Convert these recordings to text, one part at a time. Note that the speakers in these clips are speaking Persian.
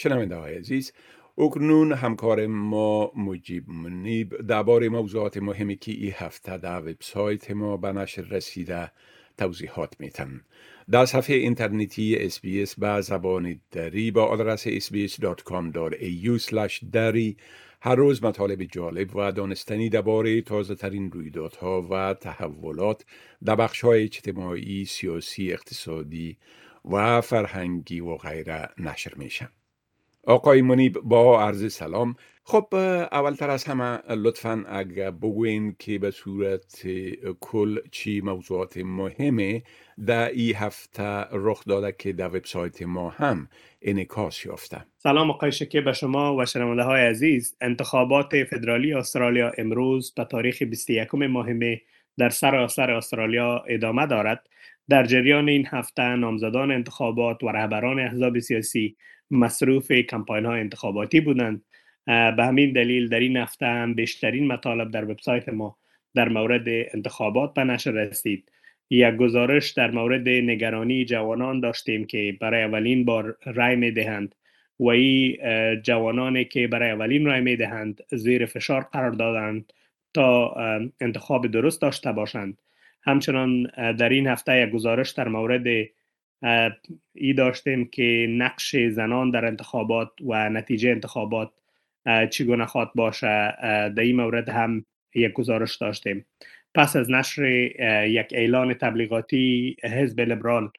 شنونده های عزیز اکنون همکار ما مجیب منیب درباره موضوعات مهمی که این هفته در وبسایت ما به نشر رسیده توضیحات میتن در صفحه اینترنتی اس به زبان دری با آدرس sbs.com.au دری هر روز مطالب جالب و دانستنی درباره تازه ترین رویدادها و تحولات در بخش های اجتماعی، سیاسی، اقتصادی و فرهنگی و غیره نشر میشن. آقای منیب با عرض سلام. خب اولتر از همه لطفا اگر بگوین که به صورت کل چی موضوعات مهمه در این هفته رخ داده که در وبسایت ما هم انکاس یافته. سلام آقای شکی به شما و شنونده های عزیز. انتخابات فدرالی استرالیا امروز به تاریخ 21 ماه در سراسر استرالیا ادامه دارد. در جریان این هفته نامزدان انتخابات و رهبران احزاب سیاسی مصروف کمپاین های انتخاباتی بودند. به همین دلیل در این هفته هم بیشترین مطالب در وبسایت ما در مورد انتخابات به نشر رسید. یک گزارش در مورد نگرانی جوانان داشتیم که برای اولین بار رای می دهند و این جوانانی که برای اولین رای می دهند زیر فشار قرار دادند تا انتخاب درست داشته باشند. همچنان در این هفته یک گزارش در مورد ای داشتیم که نقش زنان در انتخابات و نتیجه انتخابات چگونه خواد باشه در این مورد هم یک گزارش داشتیم. پس از نشر یک اعلان تبلیغاتی حزب لیبرال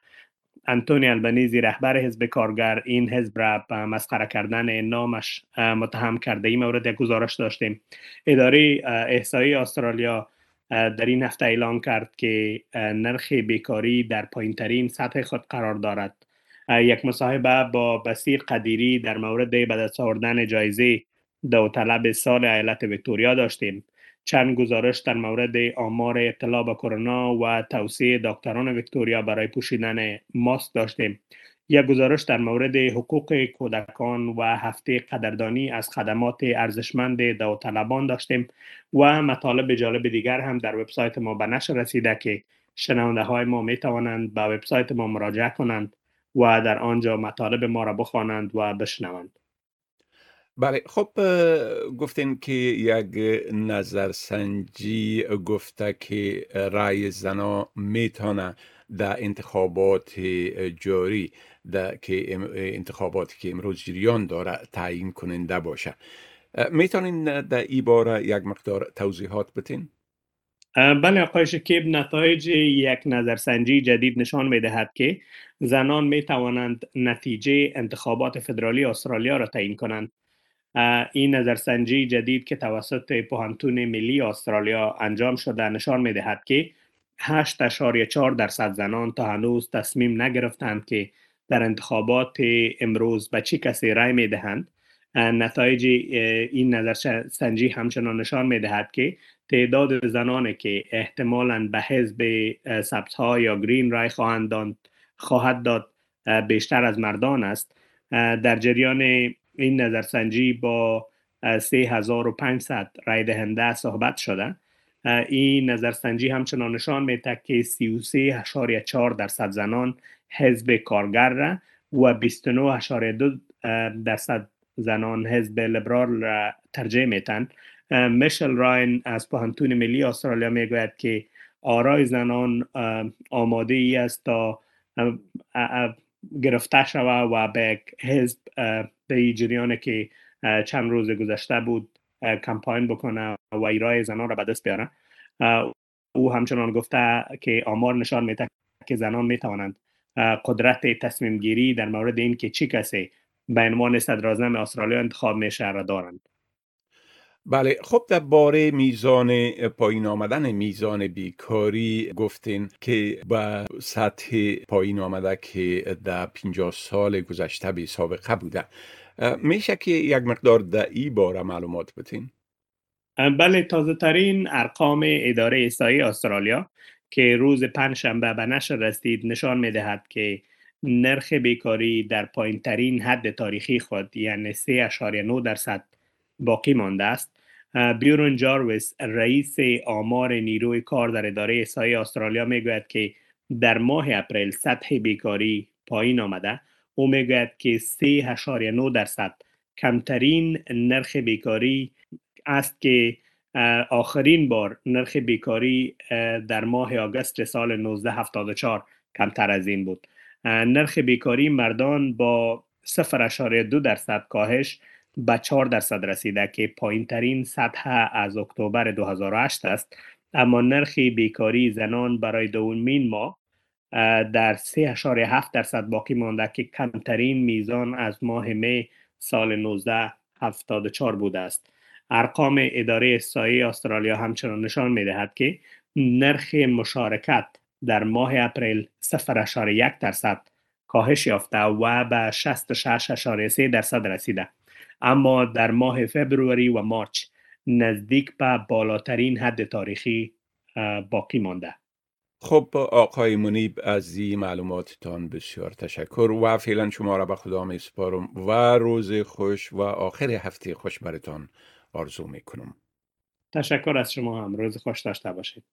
انتونی البنیزی رهبر حزب کارگر این حزب را مسخره کردن نامش متهم کرده این مورد یک گزارش داشتیم. اداره احسایی استرالیا در این هفته اعلام کرد که نرخ بیکاری در پایین ترین سطح خود قرار دارد. یک مصاحبه با بسیر قدیری در مورد به دست آوردن جایزه داوطلب سال ایالت ویکتوریا داشتیم. چند گزارش در مورد آمار اطلاع به کرونا و توصیه دکتران ویکتوریا برای پوشیدن ماسک داشتیم. یک گزارش در مورد حقوق کودکان و هفته قدردانی از خدمات ارزشمند داوطلبان داشتیم و مطالب جالب دیگر هم در وبسایت ما به نشر رسیده که شنونده های ما می توانند به وبسایت ما مراجعه کنند و در آنجا مطالب ما را بخوانند و بشنوند. بله خب گفتین که یک نظرسنجی گفته که رای زنا می‌تونه در انتخابات جاری در که انتخاباتی که امروز جریان داره تعیین کننده باشه می‌تونین در این باره یک مقدار توضیحات بتین؟ بله آقای شکیب نتایج یک نظرسنجی جدید نشان می دهد که زنان می توانند نتیجه انتخابات فدرالی استرالیا را تعیین کنند این نظرسنجی جدید که توسط پوهنتون ملی استرالیا انجام شده نشان می دهد که 8.4 درصد زنان تا هنوز تصمیم نگرفتند که در انتخابات امروز به چی کسی رای می دهند نتایج این نظر سنجی همچنان نشان می دهد که تعداد زنانی که احتمالا به حزب سبز ها یا گرین رای خواهند داد خواهد داد بیشتر از مردان است. در جریان این نظرسنجی با 3500 رای دهنده صحبت شده. این نظرسنجی همچنان نشان میده که 33.4 درصد زنان حزب کارگر را و 29.2 درصد زنان حزب لیبرال را ترجیح میتن میشل راین از پوهنتون ملی استرالیا می‌گوید که آرای زنان آماده ای است تا گرفته شوه و به حزب به جریان که چند روز گذشته بود کمپاین بکنه. و ایرای زنان را به دست بیاره. او همچنان گفته که آمار نشان میده که زنان می‌توانند قدرت تصمیم گیری در مورد این که چی کسی به عنوان صدر استرالیا انتخاب میشه را دارند. بله خب در باره میزان پایین آمدن میزان بیکاری گفتین که با سطح پایین آمده که در 50 سال گذشته بی سابقه بوده. میشه که یک مقدار در ای باره معلومات بتین؟ بله تازه ترین ارقام اداره ایسایی استرالیا که روز پنجشنبه به نشر رسید نشان می دهد که نرخ بیکاری در پایین ترین حد تاریخی خود یعنی 3.9 درصد باقی مانده است. بیورون جارویس رئیس آمار نیروی کار در اداره ایسایی استرالیا می‌گوید که در ماه اپریل سطح بیکاری پایین آمده. او می‌گوید که 3.9 درصد کمترین نرخ بیکاری است که آخرین بار نرخ بیکاری در ماه آگست سال 1974 کمتر از این بود. نرخ بیکاری مردان با 0.2 درصد کاهش به 4 درصد رسیده که پایین ترین سطح از اکتبر 2008 است. اما نرخ بیکاری زنان برای دومین ماه در 3.7 درصد باقی مانده که کمترین میزان از ماه می سال 1974 بوده است. ارقام اداره احصایی استرالیا همچنان نشان می دهد که نرخ مشارکت در ماه اپریل 0.1 درصد کاهش یافته و به 66.3 درصد رسیده. اما در ماه فبروری و مارچ نزدیک به بالاترین حد تاریخی باقی مانده. خب آقای منیب از این معلوماتتان بسیار تشکر و فعلا شما را به خدا می سپارم و روز خوش و آخر هفته خوش برتان آرزو می کنم تشکر از شما هم. روز خوش داشته باشید.